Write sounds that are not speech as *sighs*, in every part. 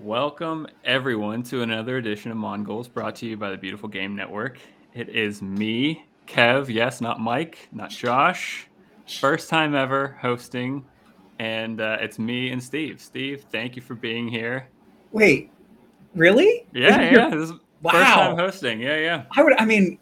Welcome, everyone, to another edition of Mongols brought to you by the Beautiful Game Network. It is me, Kev, yes, not Mike, not Josh. First time ever hosting, and uh, it's me and Steve. Steve, thank you for being here. Wait, really? Yeah, yeah. your- This is Wow. first time hosting. Yeah, yeah. I would. I mean,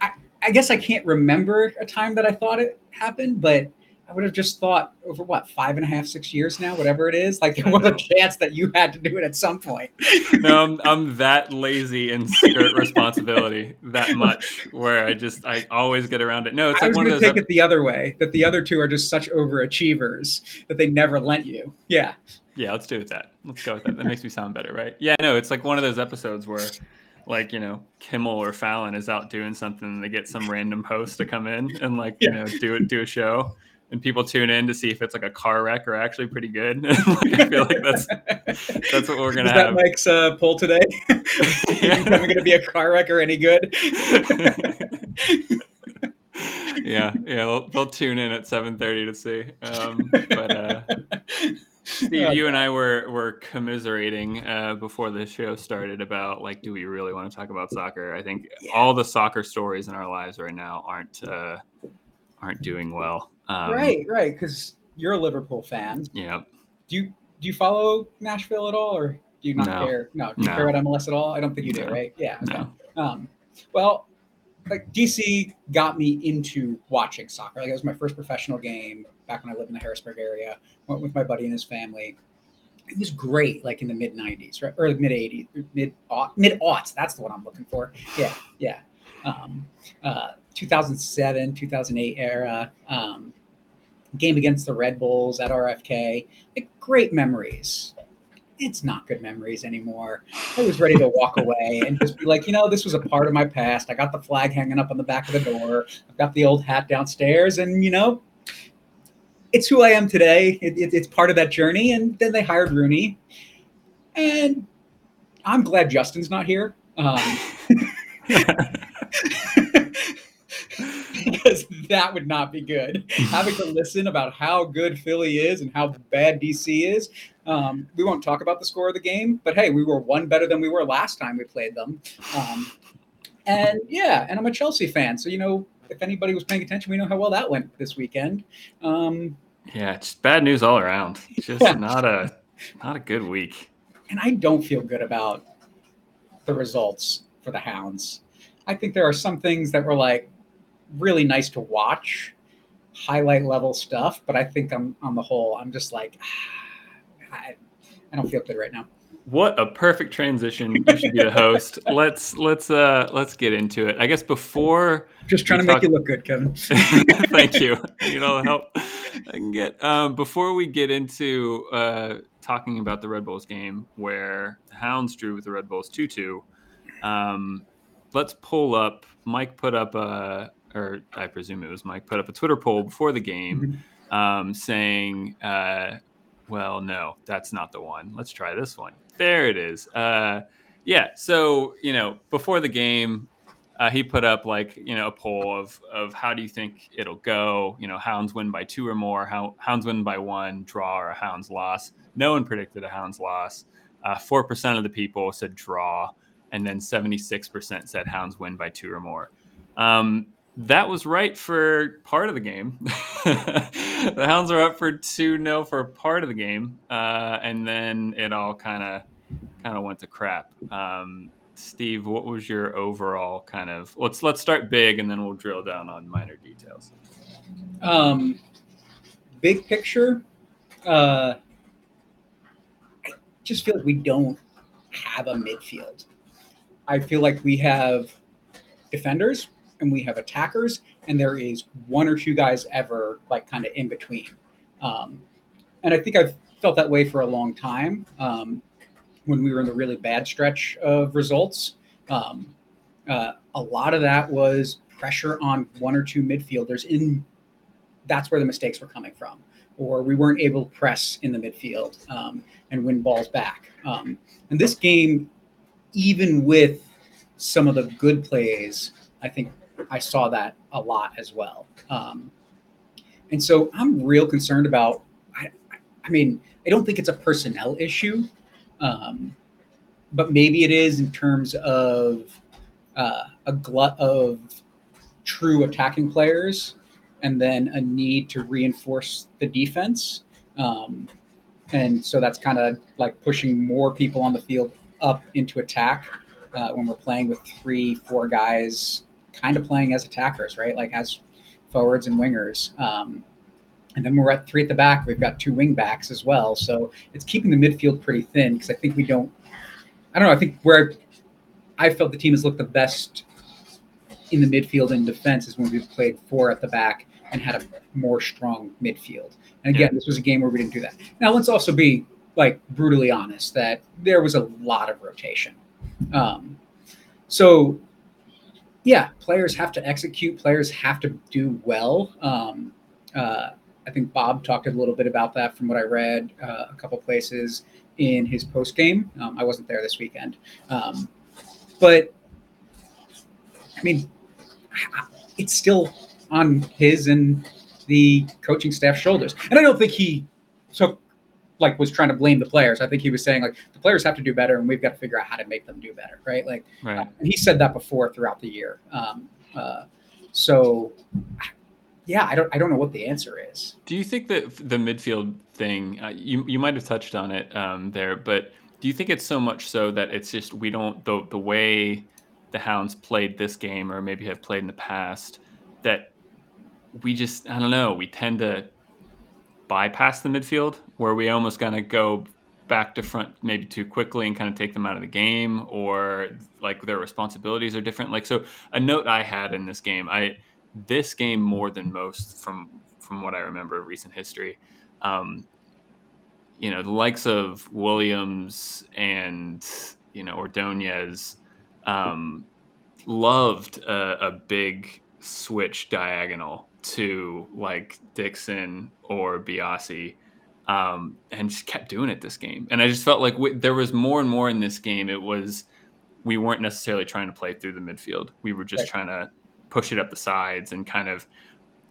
I, I guess I can't remember a time that I thought it happened, but I would have just thought over what five and a half, six years now, whatever it is. Like there was a chance that you had to do it at some point. *laughs* No, I'm, I'm that lazy and skirt responsibility that *laughs* much where I just, I always get around it. No, it's I like was one going of to those. take it the other way. That the other two are just such overachievers that they never lent you. Yeah. Yeah, let's do it that. Let's go with that. That makes me sound better, right? Yeah, no, it's like one of those episodes where, like, you know, Kimmel or Fallon is out doing something and they get some random host to come in and like, you Yeah. know, do it, do a show, and people tune in to see if it's like a car wreck or actually pretty good. *laughs* like, I feel like that's that's what we're gonna Is that have. Mike's uh, poll today? Yeah. *laughs* *laughs* Am I going to be a car wreck or any good? yeah, yeah, they'll, they'll tune in at seven thirty to see. Um, but uh, Steve, Uh, you and I were were commiserating uh, before the show started about like, do we really want to talk about soccer? I think all the soccer stories in our lives right now aren't uh, aren't doing well. Um, right, right. Because you're a Liverpool fan. Yeah. Do you do you follow Nashville at all, or do you not No. care? No, do you No. care about MLS at all? I don't think you do, No. right? Yeah. Okay. Um, well, like DC got me into watching soccer. Like it was my first professional game back when I lived in the Harrisburg area. Went with my buddy and his family. It was great, like in the mid '90s, right, or the mid '80s, mid mid aughts. That's the one I'm looking for. Yeah, yeah. Um, uh, 2007, 2008 era. Um, game against the Red Bulls at RFK. Like, great memories. It's not good memories anymore. I was ready to walk away and just be like, you know, this was a part of my past. I got the flag hanging up on the back of the door. I've got the old hat downstairs, and you know, it's who I am today. It, it- it's part of that journey. And then they hired Rooney, and I'm glad Justin's not here. Um, *laughs* *laughs* because *laughs* that would not be good. Having to listen about how good Philly is and how bad DC is. Um, we won't talk about the score of the game, but hey, we were one better than we were last time we played them. Um, and yeah, and I'm a Chelsea fan, so you know, if anybody was paying attention, we know how well that went this weekend. Um, yeah, it's bad news all around. Just Yeah. not a not a good week. and I don't feel good about the results for the Hounds. I think there are some things that were like really nice to watch, highlight level stuff, but I think I'm on the whole, I'm just like, *sighs* I, I don't feel good right now. What a perfect transition. You should be the host. *laughs* let's let's uh let's get into it. I guess before Just trying to make talk- you look good, Kevin. *laughs* Thank you. You know, help I can get. Um, before we get into uh, talking about the Red Bulls game, where the Hounds drew with the Red Bulls 2 2, um, let's pull up. Mike put up a, or I presume it was Mike, put up a Twitter poll before the game um, saying, uh, well, no, that's not the one. Let's try this one. There it is. Uh, yeah. So, you know, before the game, uh, he put up like you know a poll of of how do you think it'll go? You know, Hounds win by two or more. How, hounds win by one, draw or a Hounds loss. No one predicted a Hounds loss. Uh, Four percent of the people said draw, and then seventy six percent said Hounds win by two or more. Um, that was right for part of the game. *laughs* the Hounds are up for two 0 for part of the game, uh, and then it all kind of kind of went to crap. Um, Steve, what was your overall kind of? Let's let's start big, and then we'll drill down on minor details. Um, big picture, uh, I just feel like we don't have a midfield. I feel like we have defenders and we have attackers, and there is one or two guys ever like kind of in between. Um, and I think I've felt that way for a long time. Um, when we were in the really bad stretch of results, um, uh, a lot of that was pressure on one or two midfielders in that's where the mistakes were coming from, or we weren't able to press in the midfield um, and win balls back. Um, and this game, even with some of the good plays, I think I saw that a lot as well. Um, and so I'm real concerned about. I, I mean, I don't think it's a personnel issue. Um, but maybe it is in terms of uh, a glut of true attacking players and then a need to reinforce the defense. Um, and so that's kind of like pushing more people on the field up into attack uh, when we're playing with three, four guys kind of playing as attackers, right? Like as forwards and wingers. Um, and then we're at three at the back. We've got two wing backs as well. So it's keeping the midfield pretty thin because I think we don't. I don't know. I think where I felt the team has looked the best in the midfield and defense is when we've played four at the back and had a more strong midfield. And again, yeah. this was a game where we didn't do that. Now let's also be like brutally honest that there was a lot of rotation. Um, so yeah, players have to execute. Players have to do well. Um, uh, I think Bob talked a little bit about that from what I read uh, a couple places in his post game. Um, I wasn't there this weekend, um, but I mean, it's still on his and the coaching staff shoulders. And I don't think he took like was trying to blame the players. I think he was saying like the players have to do better, and we've got to figure out how to make them do better, right? Like, right. Uh, and he said that before throughout the year. Um, uh, so, yeah, I don't I don't know what the answer is. Do you think that the midfield thing uh, you you might have touched on it um, there, but do you think it's so much so that it's just we don't the the way the Hounds played this game or maybe have played in the past that we just I don't know we tend to bypass the midfield where we almost kind of go back to front maybe too quickly and kind of take them out of the game or like their responsibilities are different. Like so a note i had in this game i this game more than most from from what i remember of recent history um you know the likes of williams and you know ordonez um loved a, a big switch diagonal to like Dixon or Biasi, um, and just kept doing it this game. And I just felt like there was more and more in this game. It was we weren't necessarily trying to play through the midfield. We were just right. trying to push it up the sides and kind of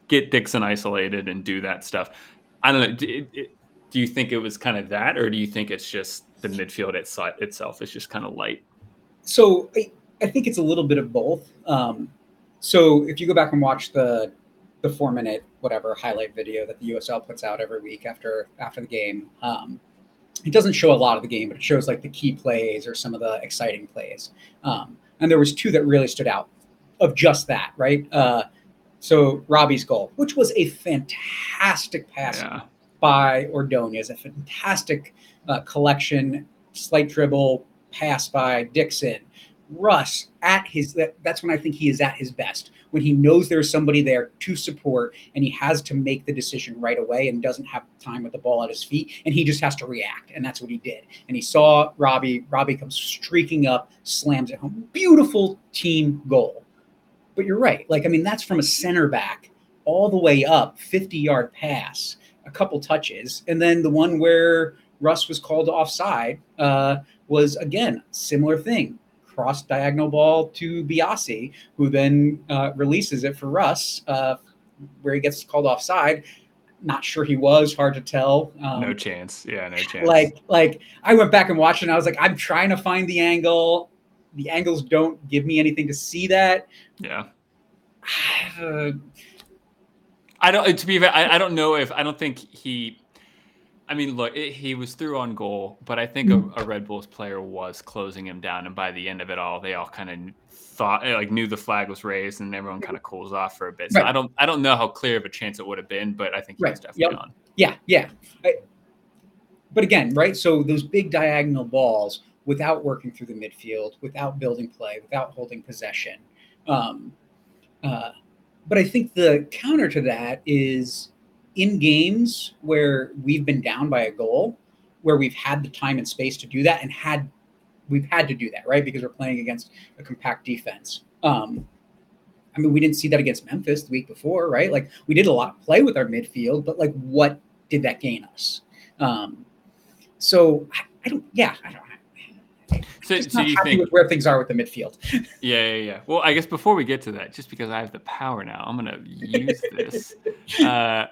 get Dixon isolated and do that stuff. I don't know. Do, do you think it was kind of that, or do you think it's just the midfield itself is just kind of light? So I, I think it's a little bit of both. Um, so if you go back and watch the the four minute whatever highlight video that the USL puts out every week after after the game. Um, it doesn't show a lot of the game, but it shows like the key plays or some of the exciting plays. Um, and there was two that really stood out of just that, right? Uh, so Robbie's goal, which was a fantastic pass yeah. by Ordonez, a fantastic uh, collection, slight dribble pass by Dixon. Russ at his that, that's when I think he is at his best. When he knows there's somebody there to support and he has to make the decision right away and doesn't have time with the ball at his feet and he just has to react and that's what he did. And he saw Robbie Robbie comes streaking up slams it home. Beautiful team goal. But you're right like I mean that's from a center back all the way up 50 yard pass a couple touches and then the one where Russ was called offside uh, was again similar thing cross diagonal ball to Biasi, who then uh, releases it for Russ, uh, where he gets called offside. Not sure he was. Hard to tell. Um, no chance. Yeah, no chance. Like, like I went back and watched, and I was like, I'm trying to find the angle. The angles don't give me anything to see that. Yeah. Uh, *sighs* I don't. To be, I, I don't know if I don't think he I mean, look, it, he was through on goal, but I think a, a, Red Bulls player was closing him down, and by the end of it all, they all kind of thought, like, knew the flag was raised, and everyone kind of cools off for a bit. So right. I don't, I don't know how clear of a chance it would have been, but I think he right. was definitely yep. on. Yeah, yeah. I, but again, right? So those big diagonal balls, without working through the midfield, without building play, without holding possession. Um, uh, but I think the counter to that is in games where we've been down by a goal, where we've had the time and space to do that, and had we've had to do that, right? Because we're playing against a compact defense. Um, I mean, we didn't see that against Memphis the week before, right? Like we did a lot of play with our midfield, but like, what did that gain us? Um, so I, I don't. Yeah, I don't. So, so you think with where things are with the midfield? *laughs* yeah, yeah, yeah. Well, I guess before we get to that, just because I have the power now, I'm going to use this. *laughs* Uh,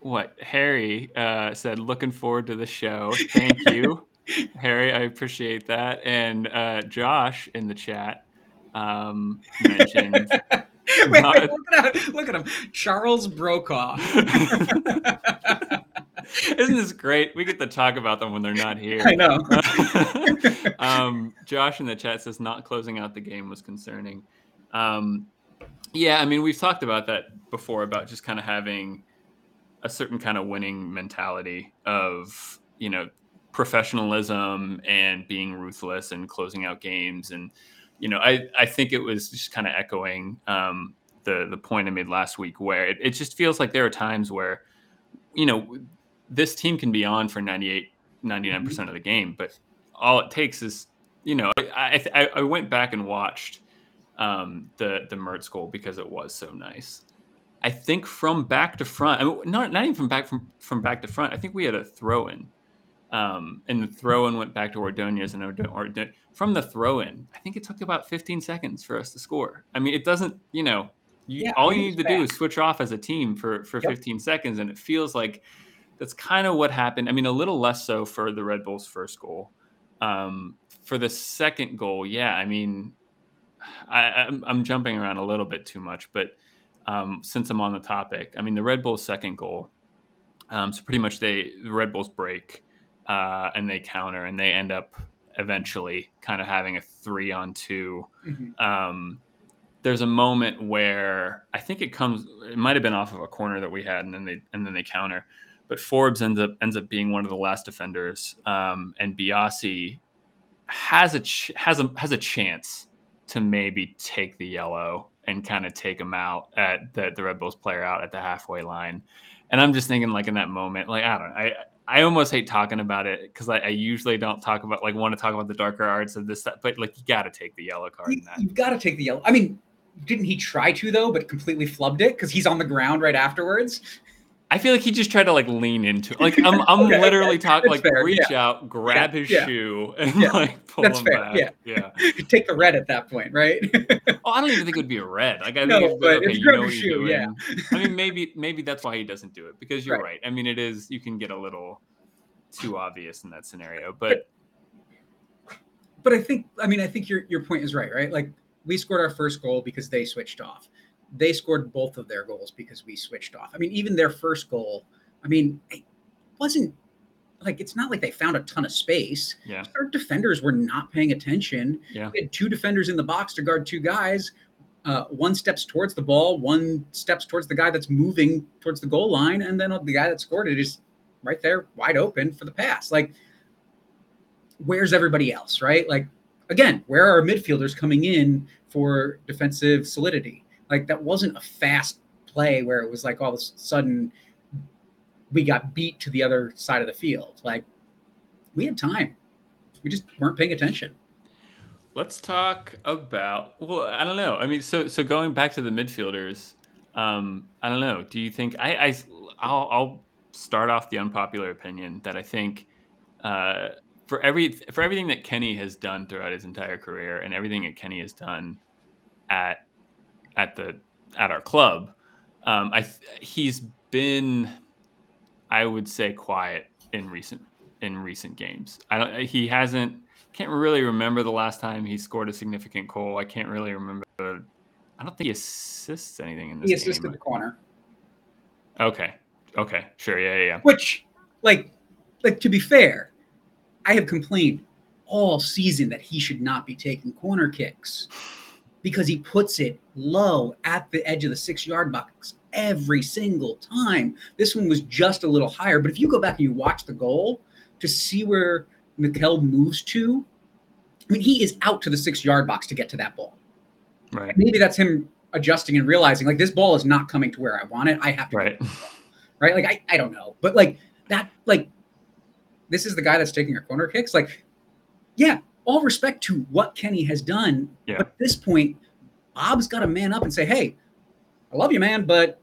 what Harry uh, said. Looking forward to the show. Thank you. *laughs* Harry, I appreciate that. And uh, Josh in the chat um, mentioned. *laughs* wait, wait, look, at him, look at him. Charles Brokaw. *laughs* Isn't this great? We get to talk about them when they're not here. I know. um, Josh in the chat says not closing out the game was concerning. Um, yeah, I mean, we've talked about that before about just kind of having a certain kind of winning mentality of, you know, professionalism and being ruthless and closing out games. And, you know, I, I think it was just kind of echoing um, the, the point I made last week where it, it just feels like there are times where, you know, this team can be on for 98, 99% mm hmm of the game, but all it takes is, you know, I, I, I went back and watched um, the, the Mertz goal because it was so nice. I think from back to front, I mean, not, not even from back from, from back to front. I think we had a throw in um, and the throw in went back to Ordonez and Ordonez, from the throw in, I think it took about 15 seconds for us to score. I mean, it doesn't, you know, you, yeah, all you need to back. do is switch off as a team for, for yep. 15 seconds. And it feels like that's kind of what happened. I mean, a little less so for the Red Bulls' first goal. Um, for the second goal, yeah, I mean, I, I'm, I'm jumping around a little bit too much, but um, since I'm on the topic, I mean, the Red Bulls' second goal. Um, so pretty much they the Red Bulls break uh, and they counter and they end up eventually kind of having a three on 2 mm-hmm. um, there's a moment where I think it comes it might have been off of a corner that we had and then they and then they counter but Forbes ends up ends up being one of the last defenders um, and Biasi has a ch- has a has a chance to maybe take the yellow and kind of take him out at the, the Red Bulls player out at the halfway line. And I'm just thinking like in that moment, like I don't know, I I almost hate talking about it because I, I, usually don't talk about like want to talk about the darker arts of this stuff, but like you got to take the yellow card. You, have got to take the yellow. I mean, didn't he try to though, but completely flubbed it because he's on the ground right afterwards? I feel like he just tried to like lean into it. Like I'm, *laughs* I'm okay, literally okay. talking like fair. reach yeah. out, grab yeah. his yeah. shoe, and like pull That's him fair. back. Yeah, yeah. *laughs* Take the red at that point, right? *laughs* oh, I don't even think it would be a red. Like I no, think but okay, you know what shoe, yeah. I mean, maybe maybe that's why he doesn't do it because you're right. right. I mean, it is you can get a little too obvious in that scenario, but. But I think, I mean, I think your your point is right, right? Like we scored our first goal because they switched off. They scored both of their goals because we switched off. I mean, even their first goal I mean, it wasn't like it's not like they found a ton of space. Yeah. Our defenders were not paying attention. Yeah. We had two defenders in the box to guard two guys. Uh, one steps towards the ball, one steps towards the guy that's moving towards the goal line, and then the guy that scored it is right there, wide open for the pass. Like, where's everybody else, right? Like, again, where are midfielders coming in for defensive solidity? Like, that wasn't a fast play where it was like all of a sudden we got beat to the other side of the field. Like we had time. We just weren't paying attention. Let's talk about well, I don't know. I mean, so so going back to the midfielders, um, I don't know. Do you think I, I I'll, I'll start off the unpopular opinion that I think uh, for every for everything that Kenny has done throughout his entire career and everything that Kenny has done at at the at our club, um, I he's been I would say quiet in recent in recent games. I don't. He hasn't. Can't really remember the last time he scored a significant goal. I can't really remember. I don't think he assists anything in this. He assisted game. the corner. Okay. Okay. Sure. Yeah. Yeah. yeah. Which, like, like to be fair, I have complained all season that he should not be taking corner kicks because he puts it low at the edge of the six yard box every single time. This one was just a little higher. But if you go back and you watch the goal to see where Mekeil moves to, I mean, he is out to the six yard box to get to that ball. Right. Maybe that's him adjusting and realizing like this ball is not coming to where I want it. I have to. Right. Right. Like I, I don't know. But like that, like this is the guy that's taking our corner kicks. Like, yeah, all respect to what Kenny has done. Yeah. But at this point, Bob's got to man up and say, hey, I love you, man, but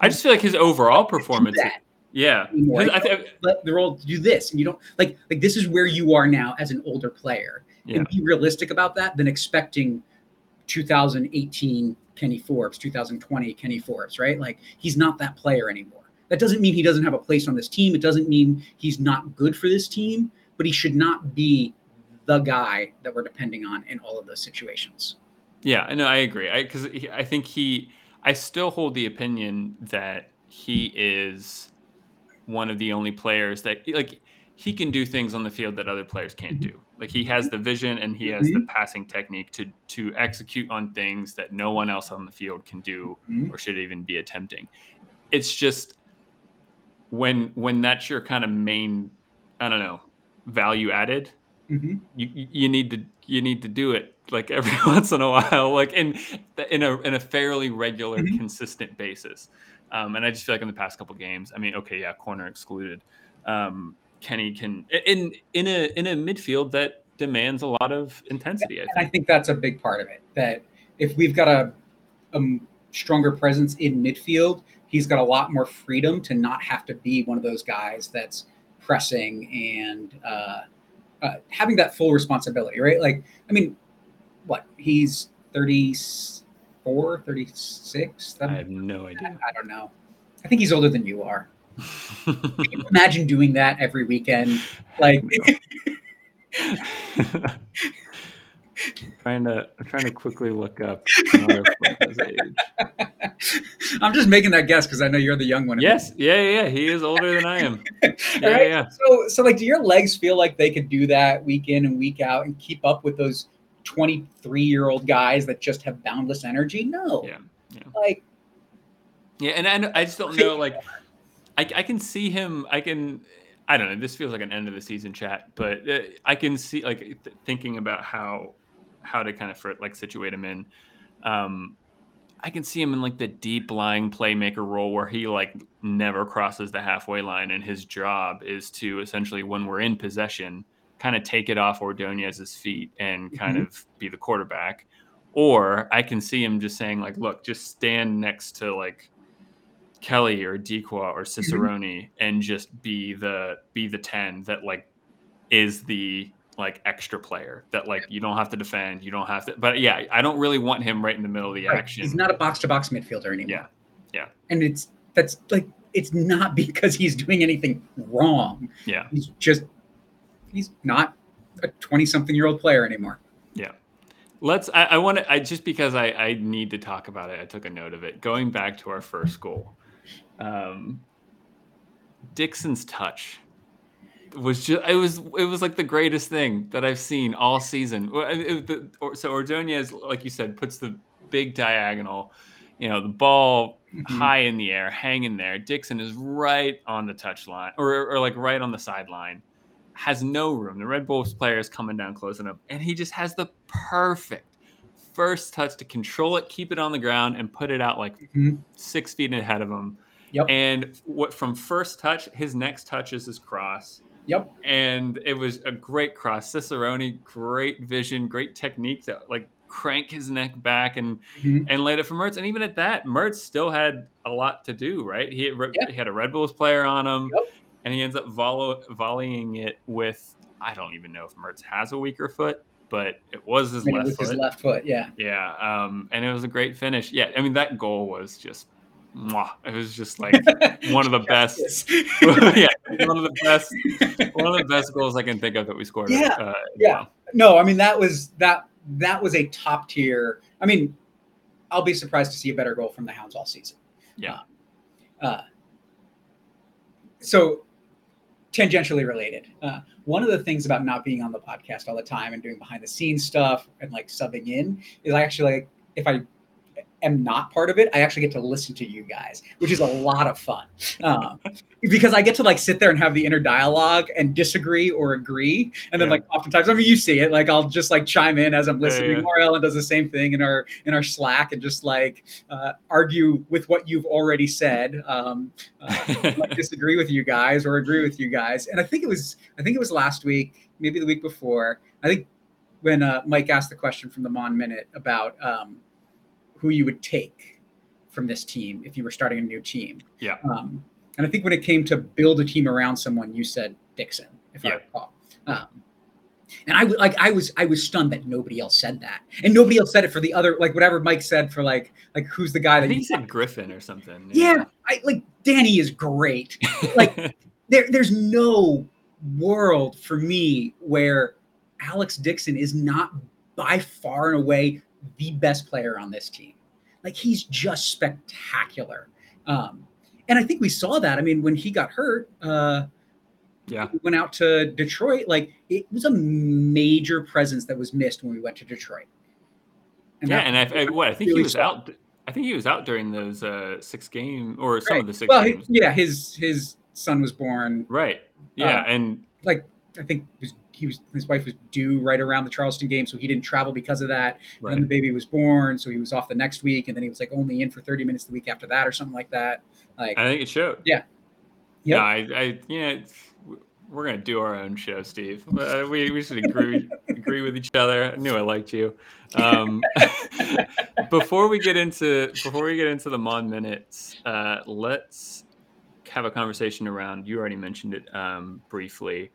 I just feel like his overall performance. Yeah, I th- let the role do this, and you don't like like this is where you are now as an older player. Yeah. And be realistic about that than expecting 2018 Kenny Forbes, 2020 Kenny Forbes, right? Like he's not that player anymore. That doesn't mean he doesn't have a place on this team. It doesn't mean he's not good for this team, but he should not be the guy that we're depending on in all of those situations. Yeah, I know. I agree. I because I think he. I still hold the opinion that he is one of the only players that like he can do things on the field that other players can't mm-hmm. do. Like he has the vision and he has the mm-hmm. passing technique to to execute on things that no one else on the field can do mm-hmm. or should even be attempting. It's just when when that's your kind of main, I don't know, value added. Mm-hmm. You you need to you need to do it like every *laughs* once in a while, like in in a in a fairly regular, Mhm. consistent basis. Um, and I just feel like in the past couple games, I mean, okay, yeah, corner excluded. Um, Kenny can in in a in a midfield that demands a lot of intensity. I And I think. think that's a big part of it. That if we've got a, a stronger presence in midfield, he's got a lot more freedom to not have to be one of those guys that's pressing and uh, uh, having that full responsibility, right? Like, I mean, what? He's 34, 36? I have no idea. I don't know. I think he's older than you are. Can you imagine doing that every weekend? Like, *laughs* *laughs* trying to I'm trying to quickly look up age. *laughs* I'm just making that guess because I know you're the young one. Yes, yeah, yeah, yeah, he is older than I am. *laughs* Yeah, right. yeah. So, so like, do your legs feel like they could do that week in and week out and keep up with those 23 year old guys that just have boundless energy? No. Yeah, yeah. Like, Yeah, and I, I just don't know. Like, I, I can see him. I can. I don't know. This feels like an end of the season chat, but uh, I can see like th- thinking about how how to kind of like situate him in. Um, I can see him in like the deep lying playmaker role where he like never crosses the halfway line, and his job is to essentially when we're in possession, kind of take it off Ordonez's feet and kind Mhm. of be the quarterback. Or I can see him just saying like, look, just stand next to like Kelly or Dikwa or Cicerone and just be the be the 10 that like is the like extra player that like you don't have to defend, you don't have to but yeah, I don't really want him right in the middle of the right, action. he's not a box to box midfielder anymore. Yeah. Yeah. And it's that's like, it's not *laughs* because he's doing anything wrong. yeah. He's just, he's not a 20 something year old player anymore. Yeah. Let's I, I want to I just because I I need to talk about it. I took a note of it. Going back to our first goal. Um Dixon's touch was just it was it was like the greatest thing that I've seen all season. Well, it- it- So Ordonez, like you said, puts the big diagonal, you know, the ball Mhm. high in the air, hanging there. Dixon is right on the touch line, or, or like right on the sideline, has no room. The Red Bulls player is coming down close enough, and he just has the perfect first touch to control it, keep it on the ground, and put it out like Mhm. six feet ahead of him. Yep. And what from first touch, his next touch is his cross. Yep. And it was a great cross. Cicerone, great vision, great technique that like crank his neck back and Mhm. and laid it for Mertz. And even at that, Mertz still had a lot to do, right? He, had, Yeah. he had a Red Bulls player on him, Yep. and he ends up volley, volleying it with I don't even know if Mertz has a weaker foot, but it was his I mean, left foot. his left foot. Yeah. Yeah, um, and it was a great finish. Yeah, I mean that goal was just, mwah. it was just *laughs* like one of the best. *laughs* yeah, one of the best, *laughs* one of the best goals I can think of that we scored. Yeah, uh, yeah. No, I mean that was that that was a top tier. I mean, I'll be surprised to see a better goal from the Hounds all season. Yeah. Uh, so, tangentially related. Uh, one of the things about not being on the podcast all the time and doing behind the scenes stuff and like subbing in is I actually like if I am not part of it, I actually get to listen to you guys, which is a lot of fun. Um, because I get to like sit there and have the inner dialogue and disagree or agree. And then Yeah. like oftentimes, I mean, you see it, like I'll just like chime in as I'm Yeah, listening. yeah. Or Ellen does the same thing in our in our Slack and just like uh, argue with what you've already said. Um, uh, *laughs* like disagree with you guys or agree with you guys. And I think it was I think it was last week, maybe the week before. I think when uh, Mike asked the question from the Mon Minute about um, who you would take from this team if you were starting a new team. Yeah. Um, and I think when it came to build a team around someone, you said Dixon, if I Yeah. recall. Um, and I like I was I was stunned that nobody else said that, and nobody else said it for the other like whatever Mike said for like like who's the guy I that think he said Griffin or something. yeah, I like Danny is great. Like *laughs* there, there's no world for me where Alex Dixon is not by far and away the best player on this team. Like he's just spectacular. Um, and I think we saw that. I mean, when he got hurt, uh, yeah, we went out to Detroit. Like it was a major presence that was missed when we went to Detroit. And yeah, and I, I, what I think really he was out. I think he was out during those uh, six game or right. some of the six well, games. yeah, his his son was born. Right. Yeah, uh, and like I think was, he was his wife was due right around the Charleston game, so he didn't travel because of that. Right. And then the baby was born, so he was off the next week, and then he was like only in for thirty minutes the week after that, or something like that. Like I think it showed. Yeah. Yeah, I, I yeah, we're gonna do our own show, Steve. Uh, we we should agree agree with each other. I knew I liked you. Um, *laughs* before we get into before we get into the Mon minutes, uh, let's have a conversation around. You already mentioned it um, briefly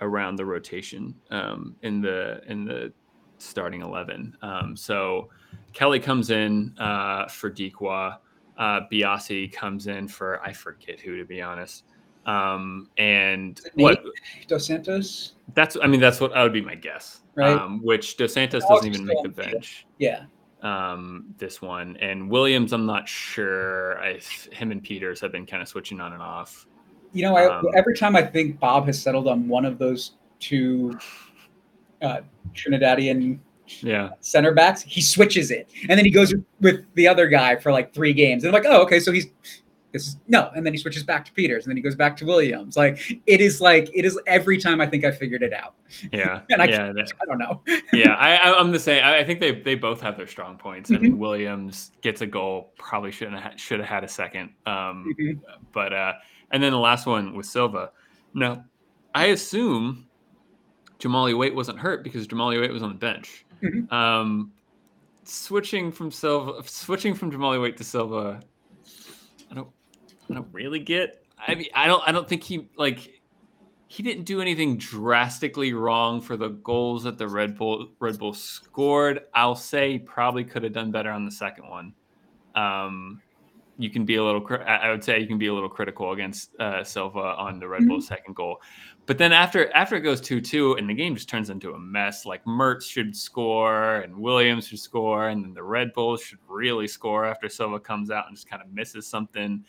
around the rotation um, in the in the starting eleven. Um, so Kelly comes in uh, for Dikwa. Uh, Biasi comes in for I forget who to be honest. Um, and what Dos Santos? That's I mean that's what I would be my guess. Right. Um, which Dos Santos doesn't even make the bench. Yeah. Um, this one and Williams, I'm not sure. I him and Peters have been kind of switching on and off. You know, I, um, every time I think Bob has settled on one of those two uh, Trinidadian yeah center backs, he switches it, and then he goes with the other guy for like three games. And I'm like, oh, okay, so he's this is no, and then he switches back to Peters, and then he goes back to Williams. Like it is like it is every time I think I figured it out. Yeah, *laughs* and I, yeah, I don't know. *laughs* yeah, I, I'm the same. I think they they both have their strong points, and mm-hmm. Williams gets a goal. Probably shouldn't have, should have had a second. Um, mm-hmm. but uh, and then the last one with Silva. Now, I assume Jahmali Waite wasn't hurt because Jahmali Waite was on the bench. Mm-hmm. Um, switching from Silva, switching from Jahmali Waite to Silva, I don't, I don't really get. I mean, I don't, I don't think he like he didn't do anything drastically wrong for the goals that the Red Bull Red Bull scored. I'll say he probably could have done better on the second one. Um, you can be a little. I would say you can be a little critical against uh, Silva on the Red Bull mm-hmm. second goal, but then after after it goes two two and the game just turns into a mess. Like Mertz should score and Williams should score, and then the Red Bulls should really score after Silva comes out and just kind of misses something.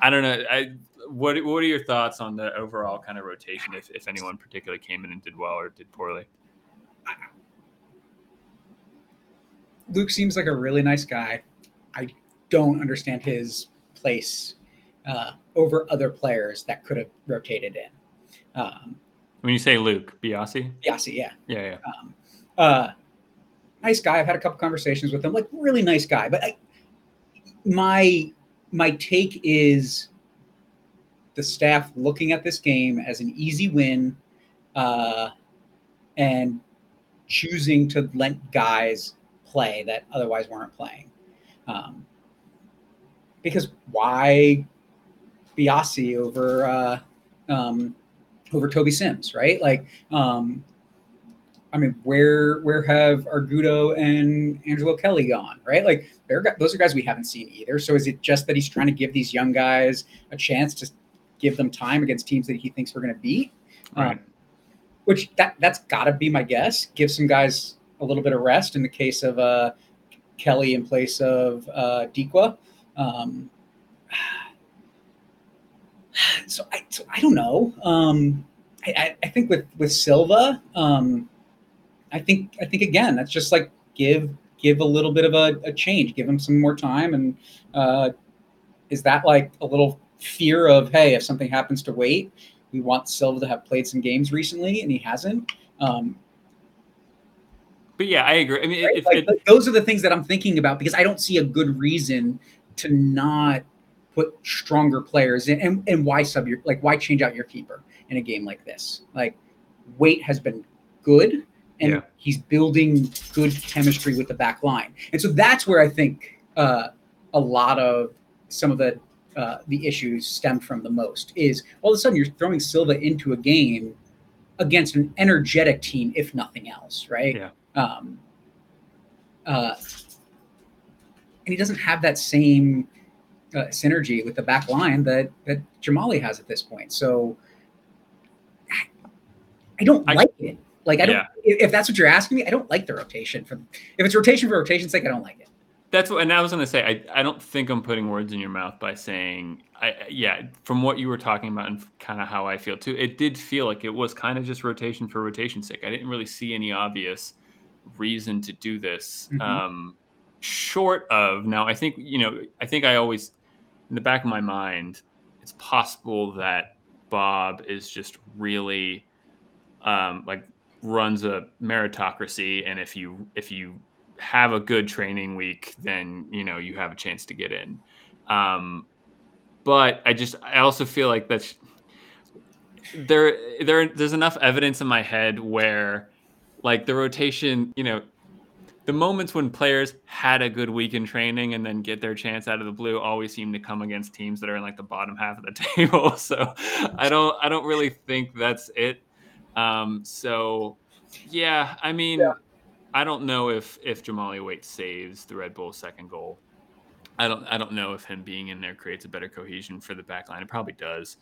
I don't know. I what what are your thoughts on the overall kind of rotation? If if anyone particularly came in and did well or did poorly. Luke seems like a really nice guy. I don't understand his place uh, over other players that could have rotated in. Um, when you say Luke Biasi, Biasi, yeah, yeah, yeah. Um, uh, nice guy. I've had a couple conversations with him. Like really nice guy. But I, my my take is the staff looking at this game as an easy win, uh, and choosing to let guys play that otherwise weren't playing. Um, because why Biasi over uh, um, over Toby Sims, right? Like, um, I mean, where where have Argudo and Angelo Kelly gone, right? Like, those are guys we haven't seen either. So is it just that he's trying to give these young guys a chance to give them time against teams that he thinks we're going to beat? Right. Um, which that that's got to be my guess. Give some guys a little bit of rest in the case of uh, Kelly in place of uh, Dikwa. Um, *sighs* so I, so I don't know. Um, I, I, think with with Silva, um, I think I think again that's just like give give a little bit of a, a change, give him some more time, and uh, is that like a little fear of hey, if something happens to wait, we want Silva to have played some games recently and he hasn't. Um, but yeah, I agree. I mean, right? if, like, it, those are the things that I'm thinking about because I don't see a good reason to not put stronger players in and, and why sub your like why change out your keeper in a game like this? Like Waite has been good and yeah. he's building good chemistry with the back line. And so that's where i think uh, a lot of some of the uh, the issues stem from the most is all of a sudden you're throwing silva into a game against an energetic team if nothing else right? Yeah. Um, uh, and he doesn't have that same uh, synergy with the back line that that Jahmali has at this point. So I, I don't I, like it. Like I don't. Yeah. If that's what you're asking me, I don't like the rotation. For if it's rotation for rotation's sake, I don't like it. That's what, and I was going to say, I, I don't think I'm putting words in your mouth by saying, I yeah, from what you were talking about and kind of how I feel too, it did feel like it was kind of just rotation for rotation's sake. I didn't really see any obvious reason to do this. Mm-hmm. Um, short of now, I think you know, I think I always in the back of my mind, it's possible that Bob is just really um, like runs a meritocracy, and if you if you have a good training week, then you know you have a chance to get in. Um, but I just I also feel like that's there there there's enough evidence in my head where like the rotation, you know, the moments when players had a good week in training and then get their chance out of the blue always seem to come against teams that are in like the bottom half of the *laughs* table. So I don't I don't really think that's it. Um, so yeah, I mean, yeah. I don't know if if Jahmali Waite saves the Red Bull second goal. I don't I don't know if him being in there creates a better cohesion for the back line. It probably does.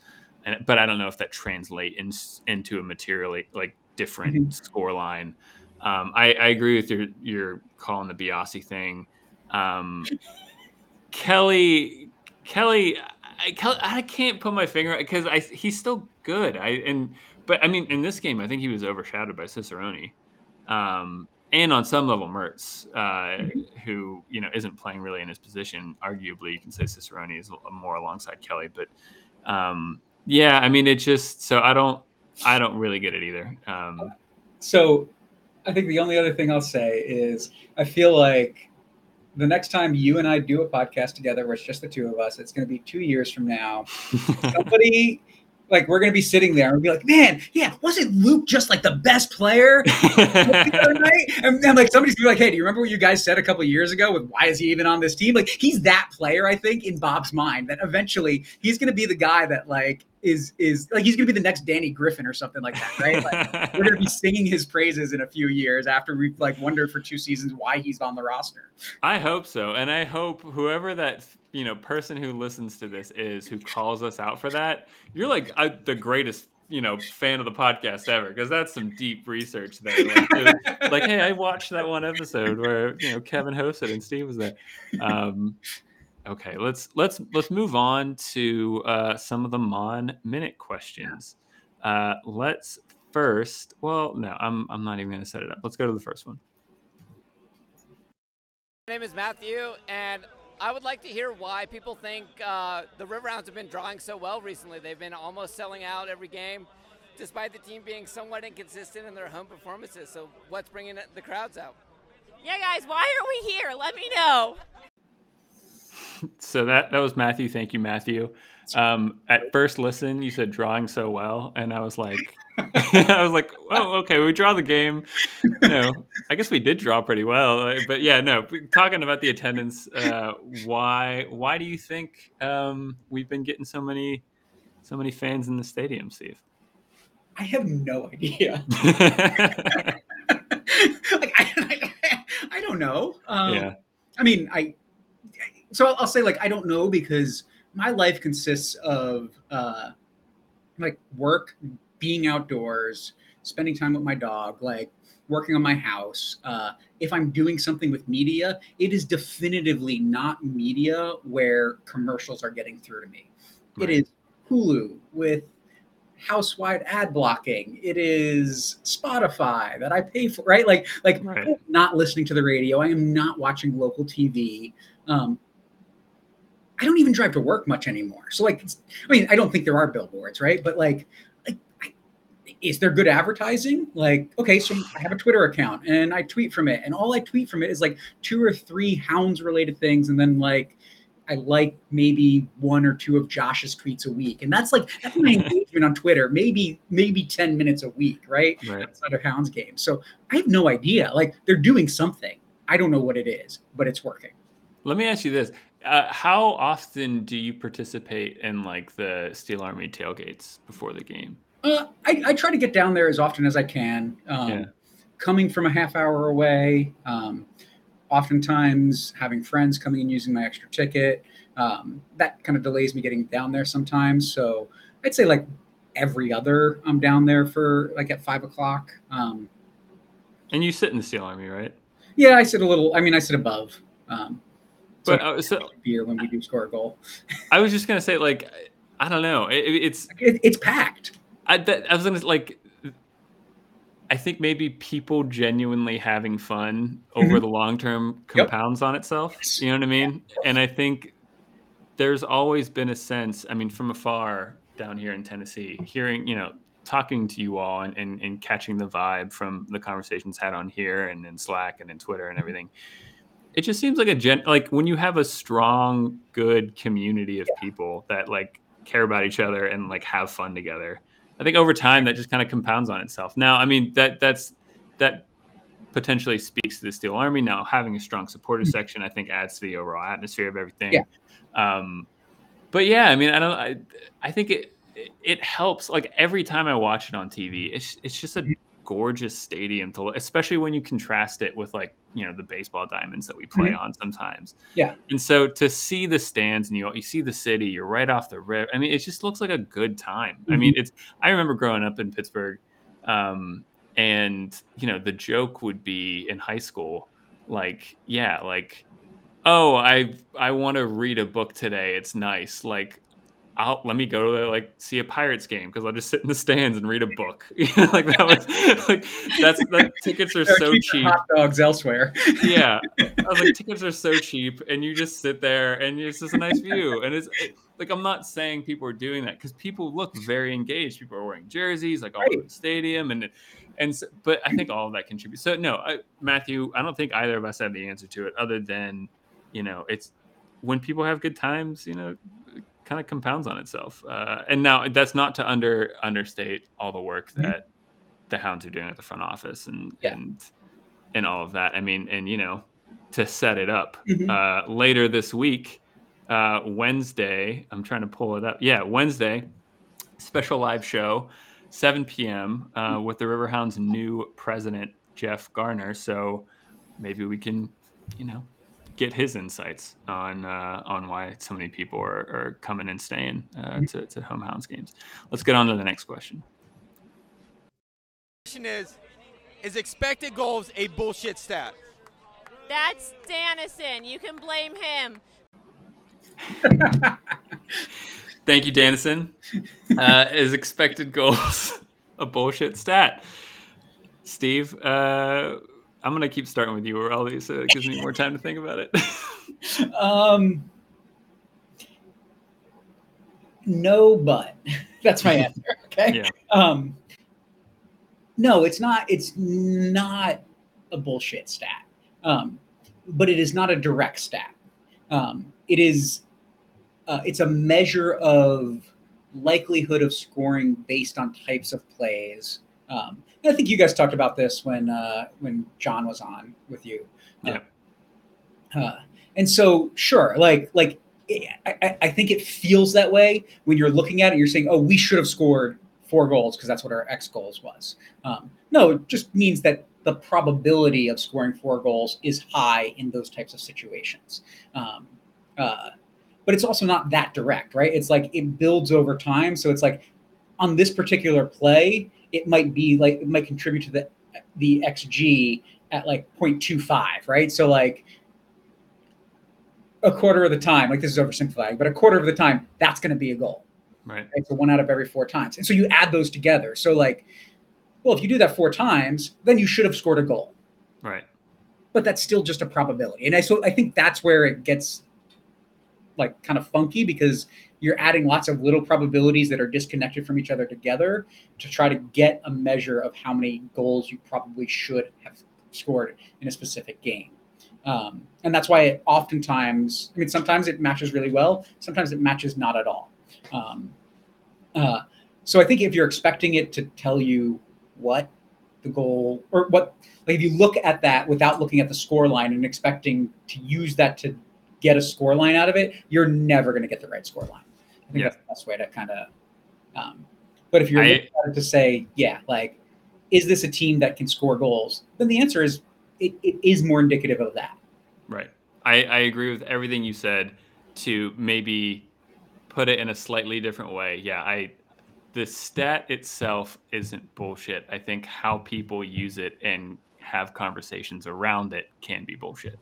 And, but I don't know if that translates in, into a materially like different mm-hmm. score line. Um, I, I, agree with your your calling the Biasi thing. Um, *laughs* Kelly Kelly I, I can't put my finger because I he's still good. I and but I mean in this game I think he was overshadowed by Cicerone. Um, and on some level, Mertz, uh, mm-hmm. who you know isn't playing really in his position. Arguably, you can say Cicerone is more alongside Kelly, but um, yeah, I mean, it just so I don't I don't really get it either. Um, so I think the only other thing I'll say is I feel like the next time you and I do a podcast together where it's just the two of us, it's going to be two years from now. *laughs* Somebody like we're gonna be sitting there and be like, man, yeah, wasn't Luke just like the best player *laughs* and, and, like somebody's gonna be like, hey, do you remember what you guys said a couple years ago with why is he even on this team? Like he's that player, I think, in Bob's mind that eventually he's gonna be the guy that like is is like he's gonna be the next Danny Griffin or something like that, right? Like *laughs* we're gonna be singing his praises in a few years after we've like wondered for two seasons why he's on the roster. I hope so, and I hope whoever that you know person who listens to this is who calls us out for that you're like I, the greatest you know fan of the podcast ever because that's some deep research there like, like, hey i watched that one episode where you know kevin hosted and steve was there um, okay let's let's let's move on to uh, some of the mon minute questions uh, let's first well no i'm i'm not even going to set it up let's go to the first one my name is matthew and I would like to hear why people think uh, the Riverhounds have been drawing so well recently. They've been almost selling out every game, despite the team being somewhat inconsistent in their home performances. So, what's bringing the crowds out? Yeah, guys, why are we here? Let me know. *laughs* So that that was Matthew. Thank you, Matthew. Um, at first listen, you said drawing so well, and I was like, *laughs* I was like, oh, okay, we draw the game. You know, I guess we did draw pretty well, but yeah, no. Talking about the attendance, uh, why why do you think um, we've been getting so many so many fans in the stadium, Steve? I have no idea. *laughs* like I, I, I, don't know. Um, yeah. I mean, I so I'll, I'll say like I don't know because my life consists of uh, like work, being outdoors, spending time with my dog, like working on my house. Uh, if I'm doing something with media, it is definitively not media where commercials are getting through to me. Right. It is Hulu with house-wide ad blocking. It is Spotify that I pay for, right? Like, like right. not listening to the radio. I am not watching local TV. Um, I don't even drive to work much anymore. So like, I mean, I don't think there are billboards, right? But like, like, is there good advertising? Like, okay, so I have a Twitter account and I tweet from it, and all I tweet from it is like two or three hounds related things, and then like I like maybe one or two of Josh's tweets a week, and that's like that's my engagement on Twitter. Maybe maybe ten minutes a week, right? Right. Outside of hounds games, so I have no idea. Like they're doing something. I don't know what it is, but it's working. Let me ask you this: uh, How often do you participate in like the Steel Army tailgates before the game? Uh, I, I, try to get down there as often as I can. Um, yeah. Coming from a half hour away, um, oftentimes having friends coming and using my extra ticket. Um, that kind of delays me getting down there sometimes. So I'd say like every other I'm down there for like at five o'clock. Um, and you sit in the Steel Army, right? Yeah, I sit a little. I mean, I sit above. But so, uh, so beer when we do score a goal. *laughs* I was just gonna say, like, I don't know. It, it's it, it's packed. I, that, I was gonna like. I think maybe people genuinely having fun over mm-hmm. the long term compounds yep. on itself. You know what I mean? Yeah. And I think there's always been a sense. I mean, from afar down here in Tennessee, hearing you know talking to you all and, and, and, catching the vibe from the conversations had on here and in Slack and in Twitter and everything. It just seems like a gen like when you have a strong, good community of people that like care about each other and like have fun together. I think over time that just kind of compounds on itself. Now, I mean that that's that potentially speaks to the Steel Army. Now, having a strong supporter mm-hmm. section, I think, adds to the overall atmosphere of everything. Yeah. Um, but yeah, I mean, I don't. I, I think it it helps. Like every time I watch it on TV, it's it's just a gorgeous stadium to, especially when you contrast it with like you know the baseball diamonds that we play mm-hmm. on sometimes. Yeah. And so to see the stands and you you see the city, you're right off the rip. I mean, it just looks like a good time. Mm-hmm. I mean, it's. I remember growing up in Pittsburgh, um, and you know the joke would be in high school, like yeah, like oh i i want to read a book today it's nice like I'll let me go to like see a Pirates game because I'll just sit in the stands and read a book. *laughs* like that was *laughs* like that's that tickets are so cheap. Hot dogs elsewhere. *laughs* yeah, I was like tickets are so cheap, and you just sit there and it's just a nice view. And it's it, like I'm not saying people are doing that because people look very engaged. People are wearing jerseys like all right. over the stadium, and and so, but I think all of that contributes. So no, I, Matthew, I don't think either of us have the answer to it, other than you know it's when people have good times, you know, kind of compounds on itself. Uh, and now that's not to under understate all the work mm-hmm. that mm-hmm. the hounds are doing at the front office and yeah. and and all of that. I mean, and you know, to set it up mm-hmm. uh, later this week, uh, Wednesday. I'm trying to pull it up. Yeah, Wednesday, special live show, 7 p.m. Uh, with the Riverhounds' new president Jeff Garner. So maybe we can, you know, get his insights on uh, on why so many people are, are coming and staying uh, mm-hmm. to, to home hounds games. Let's get on to the next question. Question is, is expected goals a bullshit stat? That's Danison. You can blame him. *laughs* Thank you, Danison. Uh, is expected goals *laughs* a bullshit stat? Steve, uh, I'm gonna keep starting with you, Orelli, so it gives me more time to think about it. *laughs* um, no, but *laughs* that's my answer. *laughs* Okay. Yeah. Um, no, it's not. It's not a bullshit stat. Um, but it is not a direct stat. Um, it is. Uh, it's a measure of likelihood of scoring based on types of plays. Um, I think you guys talked about this when uh, when John was on with you. Yeah. Uh, and so, sure, like like I, I think it feels that way when you're looking at it. You're saying, "Oh, we should have scored four goals because that's what our X goals was." Um, no, it just means that the probability of scoring four goals is high in those types of situations. Um, uh, but it's also not that direct, right? It's like it builds over time. So it's like on this particular play, it might be like it might contribute to the the xg at like 0.25 right? So like a quarter of the time like this is oversimplifying but a quarter of the time that's going to be a goal. Right. right? So one out of every four times. And so you add those together. So like well if you do that four times then you should have scored a goal. Right. But that's still just a probability. And i so i think that's where it gets like kind of funky because you're adding lots of little probabilities that are disconnected from each other together to try to get a measure of how many goals you probably should have scored in a specific game. Um, and that's why it oftentimes, I mean, sometimes it matches really well, sometimes it matches not at all. Um, uh, so I think if you're expecting it to tell you what the goal or what, like if you look at that without looking at the score line and expecting to use that to get a score line out of it, you're never going to get the right score line. I think yeah. that's the best way to kind of. Um, but if you're I, to say, yeah, like, is this a team that can score goals? Then the answer is it, it is more indicative of that. Right. I, I agree with everything you said. to maybe put it in a slightly different way, yeah, I the stat itself isn't bullshit. I think how people use it and have conversations around it can be bullshit.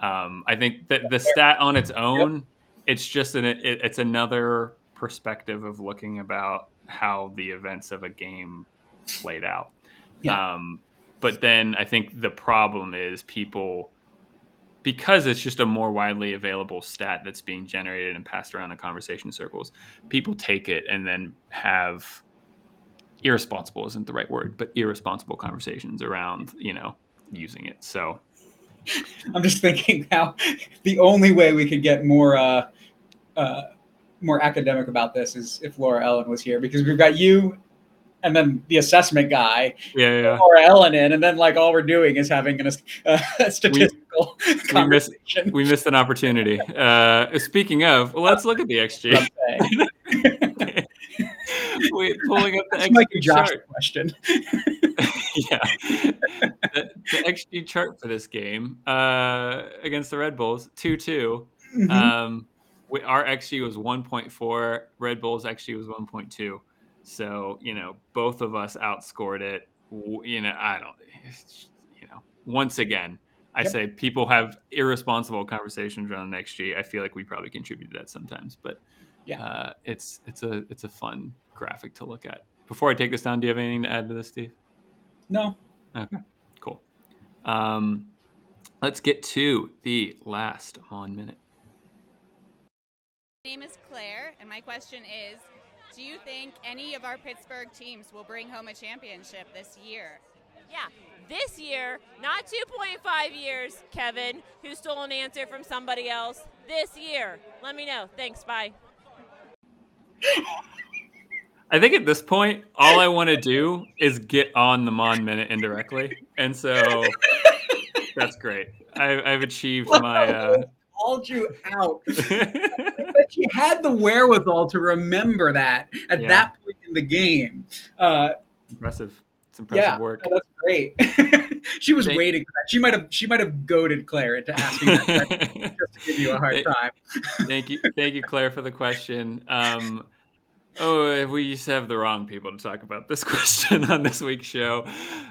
Um, I think that the stat on its own, it's just an it, it's another perspective of looking about how the events of a game played out. Yeah. Um, but then I think the problem is people because it's just a more widely available stat that's being generated and passed around in conversation circles, people take it and then have irresponsible isn't the right word, but irresponsible conversations around, you know, using it. So *laughs* I'm just thinking now the only way we could get more uh, uh, more academic about this is if Laura Ellen was here because we've got you and then the assessment guy, yeah, yeah. Laura Ellen in, and then like all we're doing is having an, uh, a *laughs* statistical we missed, conversation. we missed an opportunity. *laughs* Uh, speaking of, well, let's look at the XG. Wait, pulling up the That's XG Mike and Josh chart. question. *laughs* *laughs* yeah. The, the XG chart for this game uh, against the Red Bulls, 2 2. Mhm. Um, we, our XG was 1.4. Red Bulls XG was 1.2. So, you know, both of us outscored it. You know, I don't, you know, once again, I Yep. say people have irresponsible conversations around XG. I feel like we probably contributed that sometimes, but Yeah. uh, it's it's a it's a fun graphic to look at. Before I take this down, do you have anything to add to this, Steve? no, Okay, Cool. Um, let's get to the last on minute. My name is Claire, and my question is Do you think any of our Pittsburgh teams will bring home a championship this year? Yeah, this year, not 2.5 years, Kevin, who stole an answer from somebody else. This year. Let me know. Thanks. Bye. *laughs* I think at this point, all I want to do is get on the Mon Minute indirectly, and so that's great. I, I've achieved my. Uh, called you out. *laughs* but you had the wherewithal to remember that at Yeah. that point in the game. Uh, impressive. It's impressive yeah, work. no, that's great. *laughs* she was Thank- waiting for that. She might have she might have goaded Claire into asking that question *laughs* just to give you a hard time. Thank you, thank you, Claire, for the question. Um, oh, we used to have the wrong people to talk about this *laughs* question on this week's show.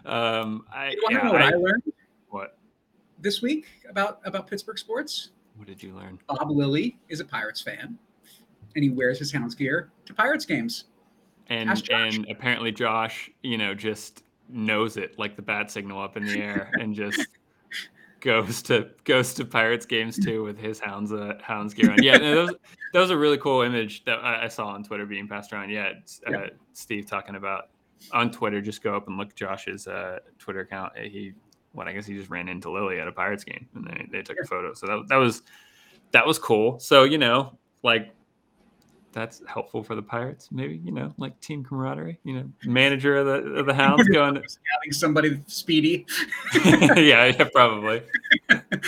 Um, I, You want yeah, to know what I, I- learned what? this week about about Pittsburgh sports? What did you learn? Bob Lilley is a Pirates fan, and he wears his Hounds gear to Pirates games. And and apparently Josh, you know, just knows it like the bat signal up in the air, and just *laughs* goes to goes to Pirates games too with his hounds uh, hounds gear on. Yeah, no, that was *laughs* that was a really cool image that I, I saw on Twitter being passed around. Yeah, uh, Yeah. Steve talking about on Twitter. Just go up and look Josh's uh, Twitter account. He, what I guess he just ran into Lilley at a Pirates game, and they, they took a photo. So that that was that was cool. So you know, like that's helpful for the Pirates. Maybe you know, like team camaraderie. You know, manager of the of the Hounds *laughs* going. Having somebody speedy. *laughs* yeah, *laughs* yeah, probably.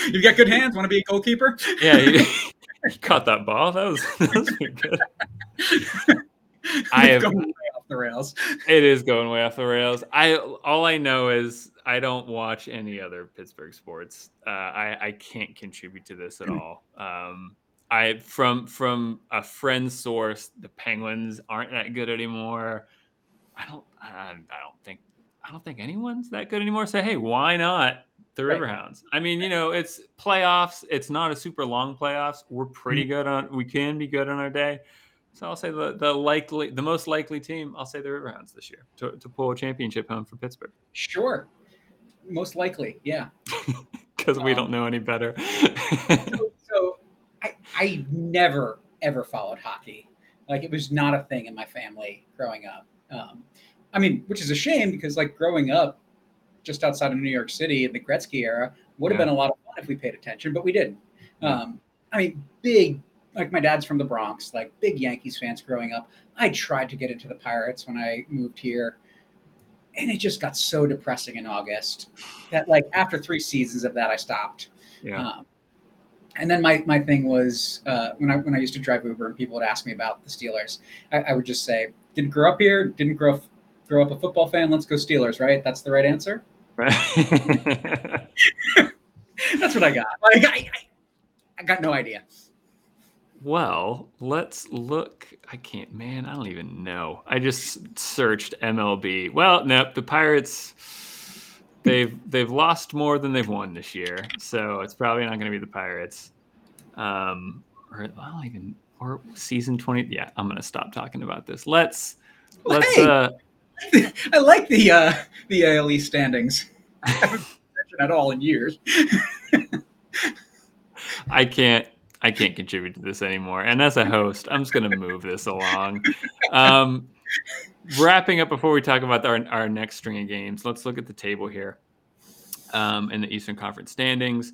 You've got good hands. Want to be a goalkeeper? Yeah, he, he caught that ball. That was that was good. I have- Going way off the rails. It is going way off the rails. I all I know is I don't watch any other Pittsburgh sports. Uh, I I can't contribute to this at all. Um, I from from a friend source, the Penguins aren't that good anymore. I don't I, I don't think I don't think anyone's that good anymore. Say, hey, why not the Right. Riverhounds? I mean, you know, it's playoffs. It's not a super long playoffs. We're pretty good on. We can be good on our day. So I'll say the the likely the most likely team. I'll say the Riverhounds this year to, to pull a championship home for Pittsburgh Sure. Most likely, yeah. *laughs* because we Um, don't know any better. So, so I, never ever followed hockey. Like it was not a thing in my family growing up. Um, I mean, which is a shame because like growing up just outside of New York City in the Gretzky era would have Yeah. been a lot of fun if we paid attention, but we didn't. Um, I mean, big like my dad's from the Bronx, like big Yankees fans growing up. I tried to get into the Pirates when I moved here. And it just got so depressing in August that like after three seasons of that, I stopped. yeah, Um, and then my, my thing was uh, when I when I used to drive Uber and people would ask me about the Steelers, I, I would just say, "Didn't grow up here, didn't grow grow up a football fan. Let's go Steelers!" Right? That's the right answer. right. *laughs* That's what I got. Like I, I, I got no idea. well, let's look. I can't, man. I don't even know. I just searched MLB. Well, nope. The Pirates. They've they've lost more than they've won this year, so it's probably not going to be the Pirates. Um, or I don't even or season twenty. Yeah, I'm going to stop talking about this. Let's let's. Hey. uh *laughs* I like the uh, the ALE standings. *laughs* I haven't mentioned at all in years. *laughs* I can't I can't contribute to this anymore. And as a host, I'm just going to move this along. Um, wrapping up before we talk about our, our next string of games, let's look at the table here um, in the Eastern Conference standings.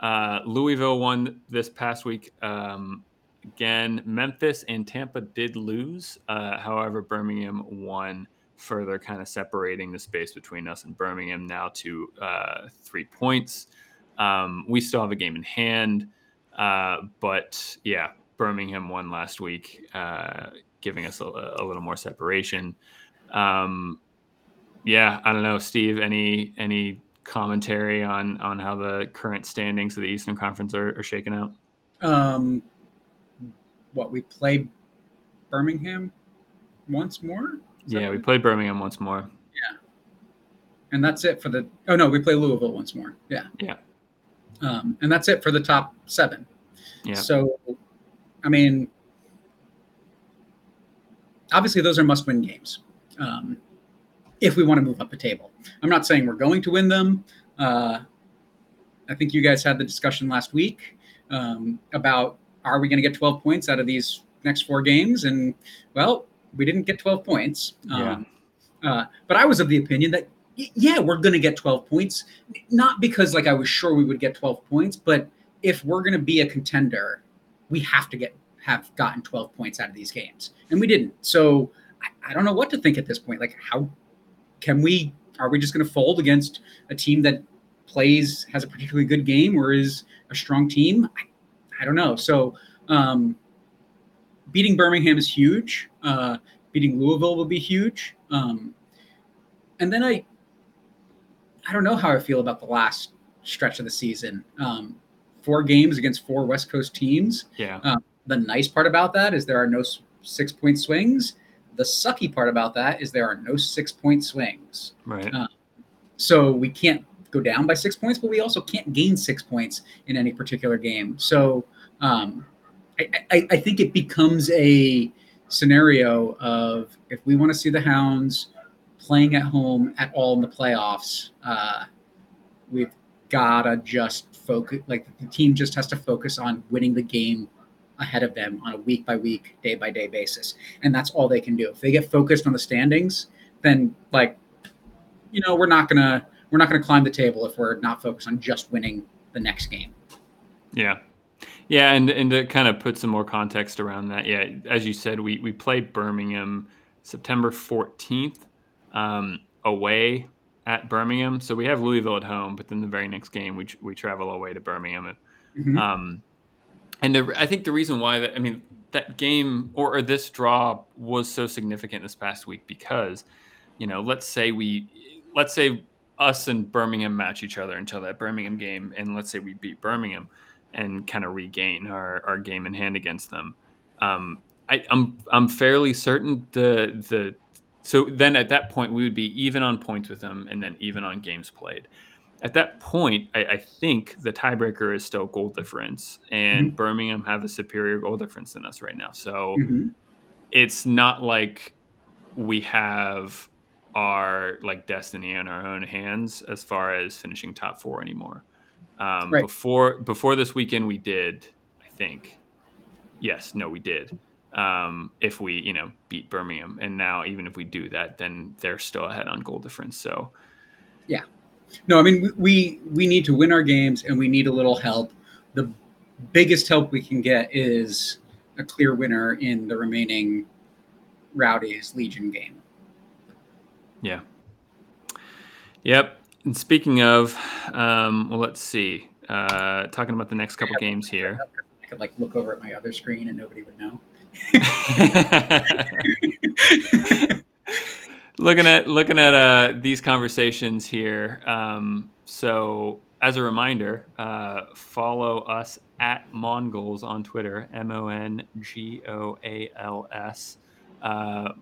Uh, Louisville won this past week. Um, again, Memphis and Tampa did lose. Uh, however, Birmingham won, further kind of separating the space between us and Birmingham now to uh, three points. Um, we still have a game in hand. Uh, but yeah, Birmingham won last week, uh, giving us a, a, little more separation. Um, yeah, I don't know, Steve. Any any commentary on on how the current standings of the Eastern Conference are, are shaking out? Um, what we play Birmingham once more. Is yeah, we played Birmingham once more. Yeah, and that's it for the. Oh no, we play Louisville once more. Yeah. Yeah. Um, and that's it for the top seven. Yeah. So, I mean, obviously those are must-win games um, if we want to move up the table. I'm not saying we're going to win them. Uh, I think you guys had the discussion last week um, about are we going to get 12 points out of these next four games? And well, we didn't get 12 points. Yeah. Um, uh, but I was of the opinion that yeah, we're going to get 12 points, not because like I was sure we would get 12 points, but if we're going to be a contender, we have to get have gotten 12 points out of these games, and we didn't. So I, I don't know what to think at this point. Like, how can we? Are we just going to fold against a team that plays has a particularly good game or is a strong team? I, I don't know. So um, beating Birmingham is huge. Uh, beating Louisville will be huge. Um, and then I, I don't know how I feel about the last stretch of the season. Um, four games against four West Coast teams. Yeah. Uh, the nice part about that is there are no six point swings. The sucky part about that is there are no six point swings. Right. Uh, so we can't go down by six points, but we also can't gain six points in any particular game. So um, I, I, I think it becomes a scenario of if we want to see the Hounds playing at home at all in the playoffs, uh, we've gotta just focus. Like the team just has to focus on winning the game ahead of them on a week by week, day by day basis, and that's all they can do. If they get focused on the standings, then like, you know, we're not gonna we're not gonna climb the table if we're not focused on just winning the next game. Yeah. Yeah, and, and to kind of put some more context around that, yeah, as you said, we, we play Birmingham September 14th um, away at Birmingham. So we have Louisville at home, but then the very next game we we travel away to Birmingham. Mhm. Um, and the, I think the reason why that I mean that game or, or this draw was so significant this past week because you know let's say we let's say us and Birmingham match each other until that Birmingham game, and let's say we beat Birmingham and kind of regain our, our game in hand against them. Um, I, I'm I'm fairly certain the the so then at that point we would be even on points with them and then even on games played. At that point, I, I think the tiebreaker is still goal difference, and Birmingham have a superior goal difference than us right now. So Mhm. it's not like we have our like destiny in our own hands as far as finishing top four anymore. Um, Right. Before before this weekend, we did, I think. Yes, no, we did. Um, if we you know beat Birmingham, and now even if we do that, then they're still ahead on goal difference. So No, I mean we- we need to win our games and we need a little help. The biggest help we can get is a clear winner in the remaining Rowdies Legion game. yeah, yep. And speaking of, um, well, let's see. Uh, talking about the next couple games here. I could like look over at my other screen and nobody would know. *laughs* *laughs* *laughs* looking at looking at uh, these conversations here. Um, so as a reminder, uh, follow us at MonGoals on Twitter, M O N G O A L S. Uh,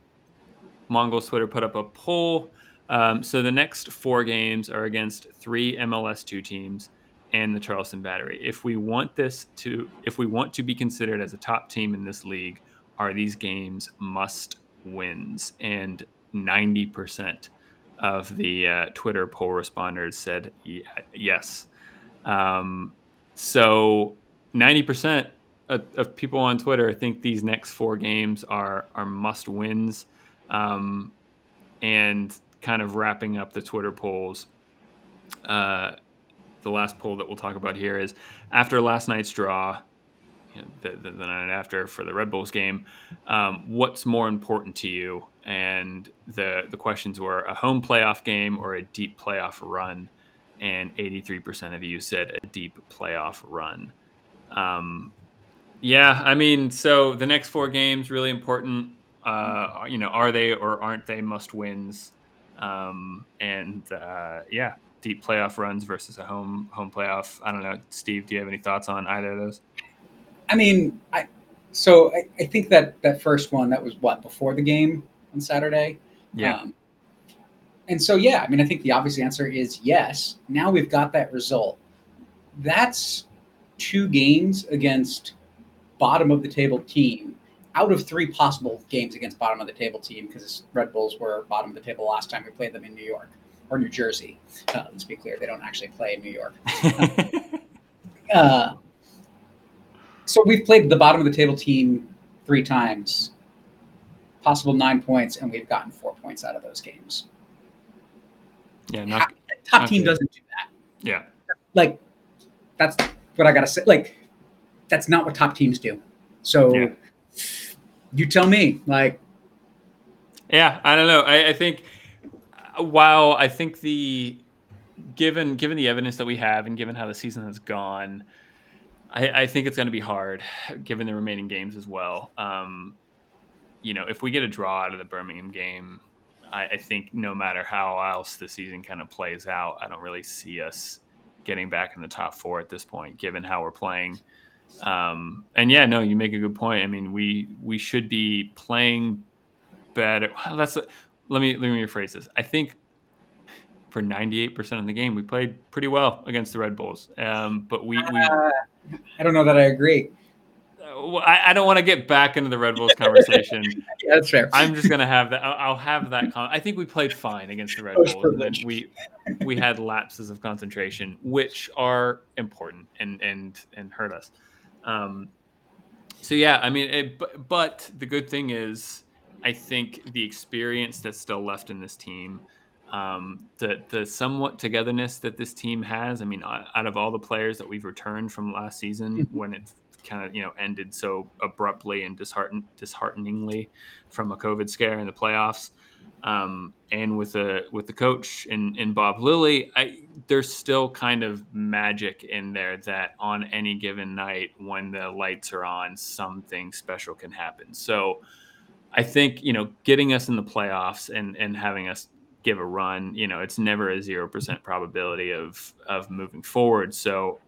MonGoals Twitter put up a poll. Um, so the next four games are against three MLS two teams and the Charleston Battery. If we want this to, if we want to be considered as a top team in this league, are these games must wins? And ninety percent of the uh, Twitter poll responders said yes. Um, so 90% of, of, people on Twitter think these next four games are are must wins. Um, and kind of wrapping up the Twitter polls, uh, the last poll that we'll talk about here is after last night's draw, the, the, the, night after for the Red Bulls game, um, what's more important to you? And the the questions were a home playoff game or a deep playoff run, and 83% of you said a deep playoff run. Um, yeah, I mean, so the next four games really important. Uh, you know, are they or aren't they must wins? Um, and uh, yeah, deep playoff runs versus a home home playoff. I don't know, Steve. Do you have any thoughts on either of those? I mean, I so I, I think that that first one that was what before the game on Saturday. Yeah. Um, and so yeah, I mean, I think the obvious answer is yes. Now we've got that result. That's two games against bottom of the table team out of three possible games against bottom of the table team because Red Bulls were bottom of the table last time we played them in New York or New Jersey. Uh, let's be clear, they don't actually play in New York. *laughs* uh, so we've played the bottom of the table team three times, possible nine points, and we've gotten four points out of those games. Yeah, not, top not team good. doesn't do that. Yeah, like that's what I gotta say. Like that's not what top teams do. So yeah. you tell me, like. Yeah, I don't know. I, I think while I think the given given the evidence that we have and given how the season has gone, I, I think it's going to be hard given the remaining games as well. Um, you know, if we get a draw out of the Birmingham game, I, I, think no matter how else the season kind of plays out, I don't really see us getting back in the top four at this point, given how we're playing. Um, and yeah, no, you make a good point. I mean, we we should be playing better. Well, that's a, let me let me rephrase this. I think for 98% of the game, we played pretty well against the Red Bulls. Um, but we, we uh, I don't know that I agree. I, I, don't want to get back into the Red Bulls conversation. *laughs* yeah, that's fair. I'm just gonna have that. I'll, I'll have that. Con- I think we played fine against the Red Bulls, and then we we had lapses of concentration, which are important and and and hurt us. Um, so yeah, I mean, it, but, but the good thing is, I think the experience that's still left in this team, um, the the somewhat togetherness that this team has. I mean, out of all the players that we've returned from last season, *laughs* when it kind of you know ended so abruptly and dishearten, dishearteningly from a COVID scare in the playoffs, um, and with the with the coach and, and Bob Lilley, I, there's still kind of magic in there that on any given night when the lights are on, something special can happen. So I think you know getting us in the playoffs and and having us give a run, you know, it's never a zero percent probability of of moving forward. So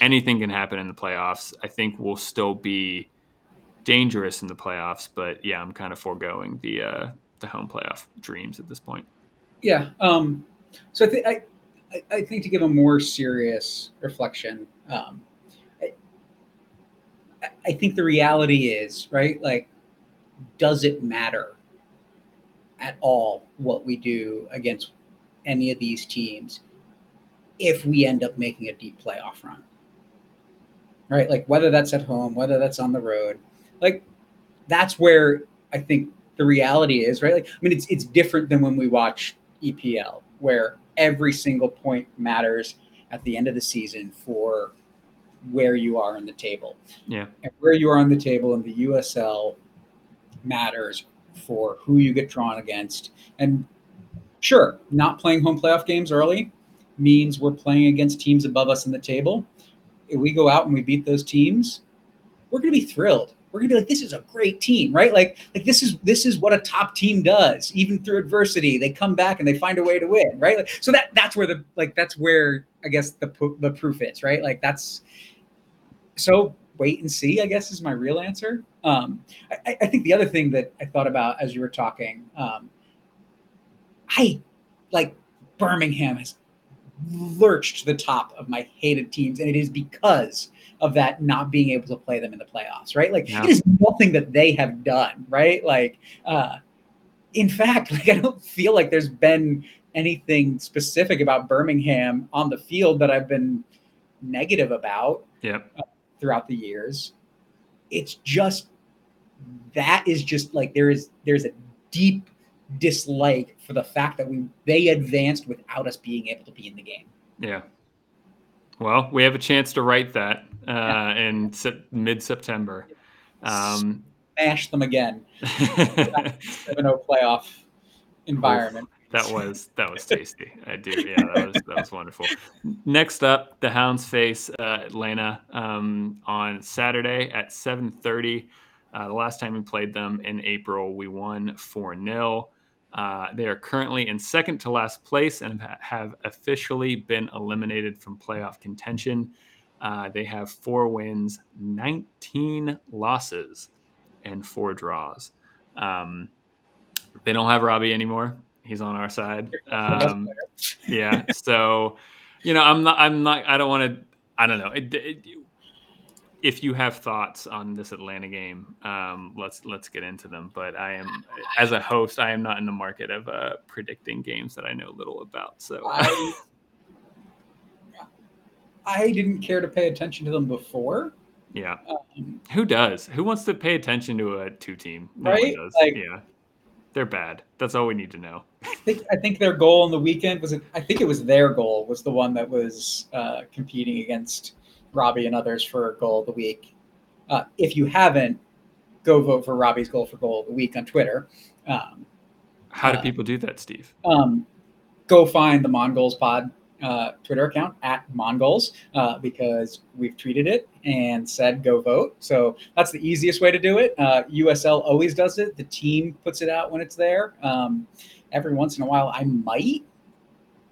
anything can happen in the playoffs. I think we'll still be dangerous in the playoffs, but yeah, I'm kind of foregoing the uh, the home playoff dreams at this point. Yeah. Um, so I think I, I think to give a more serious reflection, um, I, I think the reality is right. Like, does it matter at all what we do against any of these teams if we end up making a deep playoff run? Right. Like whether that's at home, whether that's on the road, like that's where I think the reality is, right? Like, I mean, it's it's different than when we watch EPL, where every single point matters at the end of the season for where you are in the table. Yeah. And where you are on the table in the USL matters for who you get drawn against. And sure, not playing home playoff games early means we're playing against teams above us in the table. If we go out and we beat those teams, we're going to be thrilled we're gonna be like, this is a great team, right? Like, like this is this is what a top team does. Even through adversity, they come back and they find a way to win, right? Like, so that that's where the like that's where I guess the the proof is, right? Like that's so wait and see. I guess is my real answer. Um, I, I think the other thing that I thought about as you were talking, um, I like Birmingham has lurched to the top of my hated teams, and it is because of that not being able to play them in the playoffs, right? Like yeah. it is nothing that they have done, right? Like, uh, in fact, *laughs* like I don't feel like there's been anything specific about Birmingham on the field that I've been negative about. Yep. Uh, throughout the years, it's just that is just like there is there's a deep dislike for the fact that we they advanced without us being able to be in the game. Yeah. Well, we have a chance to write that uh, yeah. in se- mid September. Um, Smash them again. *laughs* 7-0 playoff environment. That was that was tasty. I do. Yeah, that was that was wonderful. Next up, the Hounds face uh, Atlanta um, on Saturday at 7:30. Uh, the last time we played them in April, we won 4 0. Uh, they are currently in second to last place and have officially been eliminated from playoff contention. Uh, they have four wins, 19 losses, and four draws. Um, they don't have Robbie anymore. He's on our side. Um, yeah. So, you know, I'm not, I'm not, I don't want to, I don't know. It, it, if you have thoughts on this Atlanta game, um, let's let's get into them. But I am, as a host, I am not in the market of uh, predicting games that I know little about. So I, I didn't care to pay attention to them before. Yeah. Um, Who does? Who wants to pay attention to a two team? No right? Like, yeah. They're bad. That's all we need to know. I think I think their goal on the weekend was it, I think it was their goal was the one that was uh, competing against Robbie and others for goal of the week. Uh, if you haven't, go vote for Robbie's goal for goal of the week on Twitter. Um, How do uh, people do that, Steve? Um, go find the MonGoals Pod uh, Twitter account at MonGoals uh, because we've tweeted it and said go vote. So that's the easiest way to do it. USL uh, always does it. The team puts it out when it's there. Um, every once in a while, I might,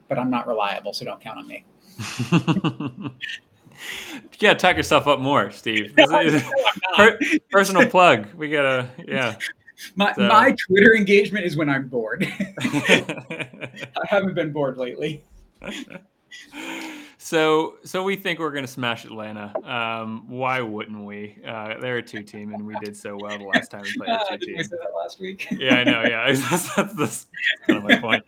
but I'm not reliable, so don't count on me. *laughs* *laughs* yeah, talk yourself up more, Steve. *laughs* personal plug. We gotta, yeah. *laughs* My so. my Twitter engagement is when I'm bored. I haven't been bored lately. so, so we think we're gonna smash Atlanta. Um, why wouldn't we? Uh, they're a two team, and we did so well the last time we played a two team. I said that last week. yeah, I know. Yeah, that's, that's, that's kind of my point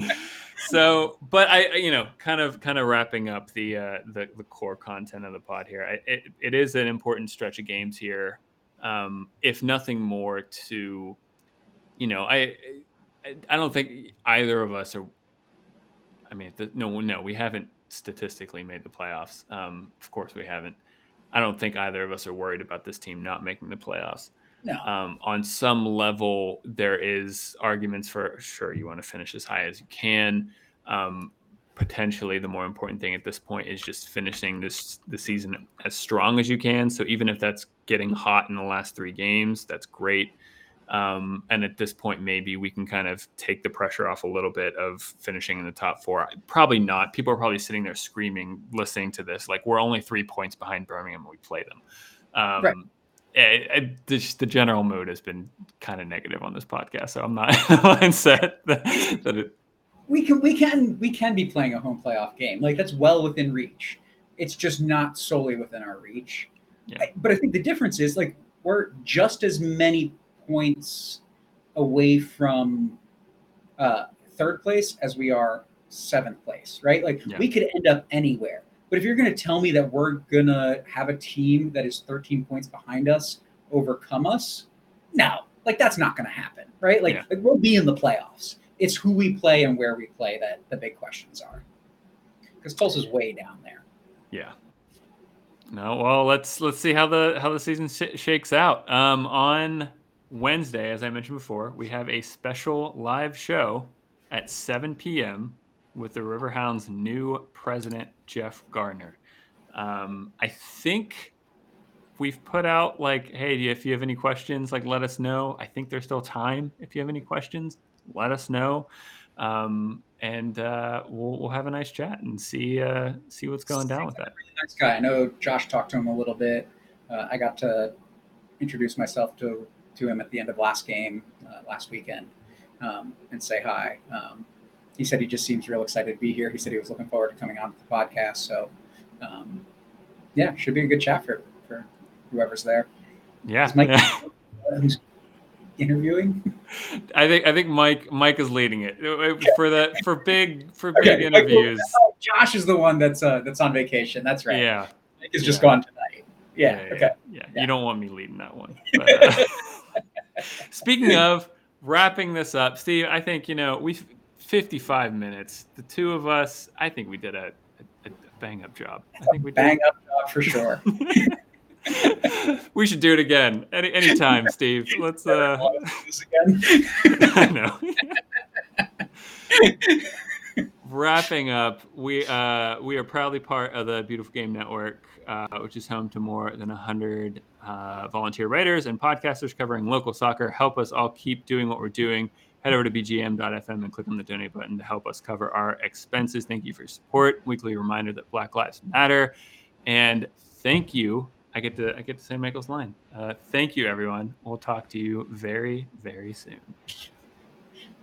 so but i you know kind of kind of wrapping up the uh the, the core content of the pod here I, it, it is an important stretch of games here um if nothing more to you know i i don't think either of us are i mean the, no no we haven't statistically made the playoffs. Um of course we haven't. I don't think either of us are worried about this team not making the playoffs no. Um, on some level, there is arguments for sure you want to finish as high as you can. Um, potentially, the more important thing at this point is just finishing this the season as strong as you can. So even if that's getting hot in the last three games, that's great. Um, and at this point, maybe we can kind of take the pressure off a little bit of finishing in the top four. Probably not. People are probably sitting there screaming, listening to this, like we're only three points behind Birmingham when we play them. Um, right it, it, the, the, general mood has been kind of negative on this podcast, so I'm not *laughs* mindset that, that it. We can we can we can be playing a home playoff game like that's well within reach. It's just not solely within our reach. Yeah. I, but I think the difference is like we're just as many points away from uh, third place as we are seventh place, right? Like yeah. we could end up anywhere. But if you're going to tell me that we're going to have a team that is 13 points behind us overcome us, no, like that's not going to happen, right? Like, yeah. like, we'll be in the playoffs. It's who we play and where we play that the big questions are. Because Tulsa's way down there. Yeah. No, well, let's let's see how the how the season sh- shakes out. Um, on Wednesday, as I mentioned before, we have a special live show at 7 p.m with the Riverhounds' new president, Jeff Gardner. Um, I think we've put out like, hey, if you have any questions, like let us know. I think there's still time. If you have any questions, let us know. Um, and uh, we'll, we'll have a nice chat and see uh, see what's going down with that. Nice guy. I know Josh talked to him a little bit. Uh, I got to introduce myself to to him at the end of last game uh, last weekend um, and say hi. Um, he said he just seems real excited to be here. He said he was looking forward to coming on to the podcast. So, um, yeah, should be a good chat for, for whoever's there. Yeah, Is Mike yeah. *laughs* who's interviewing? *laughs* I think I think Mike Mike is leading it Uh, for the for big for big Okay, interviews. oh, Josh is the one that's uh, that's on vacation. That's right. Yeah, Mike is just Yeah. gone tonight. Yeah. yeah, okay. yeah. Yeah. You don't want me leading that one. *laughs* But, uh, speaking of wrapping this up, Steve, I think you know we've 55 minutes. The two of us, I think we did a, a, a bang up job. I think we did. Bang up job for sure. *laughs* we should do it again any anytime, *laughs* Steve. Let's. uh this again. *laughs* I know. Wrapping up, we uh, we are proudly part of the Beautiful Game Network, uh, which is home to more than hundred uh, volunteer writers and podcasters covering local soccer. Help us all keep doing what we're doing. Head over to bgn.fm and click on the donate button to help us cover our expenses. Thank you for your support. Weekly reminder that Black Lives Matter, and thank you. I get to I get to say Michael's line. Uh, thank you, everyone. We'll talk to you very very soon.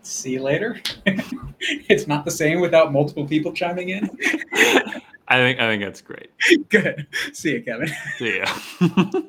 See you later. *laughs* it's not the same without multiple people chiming in. *laughs* I think I think that's great. *laughs* Good. See you, Kevin. See ya.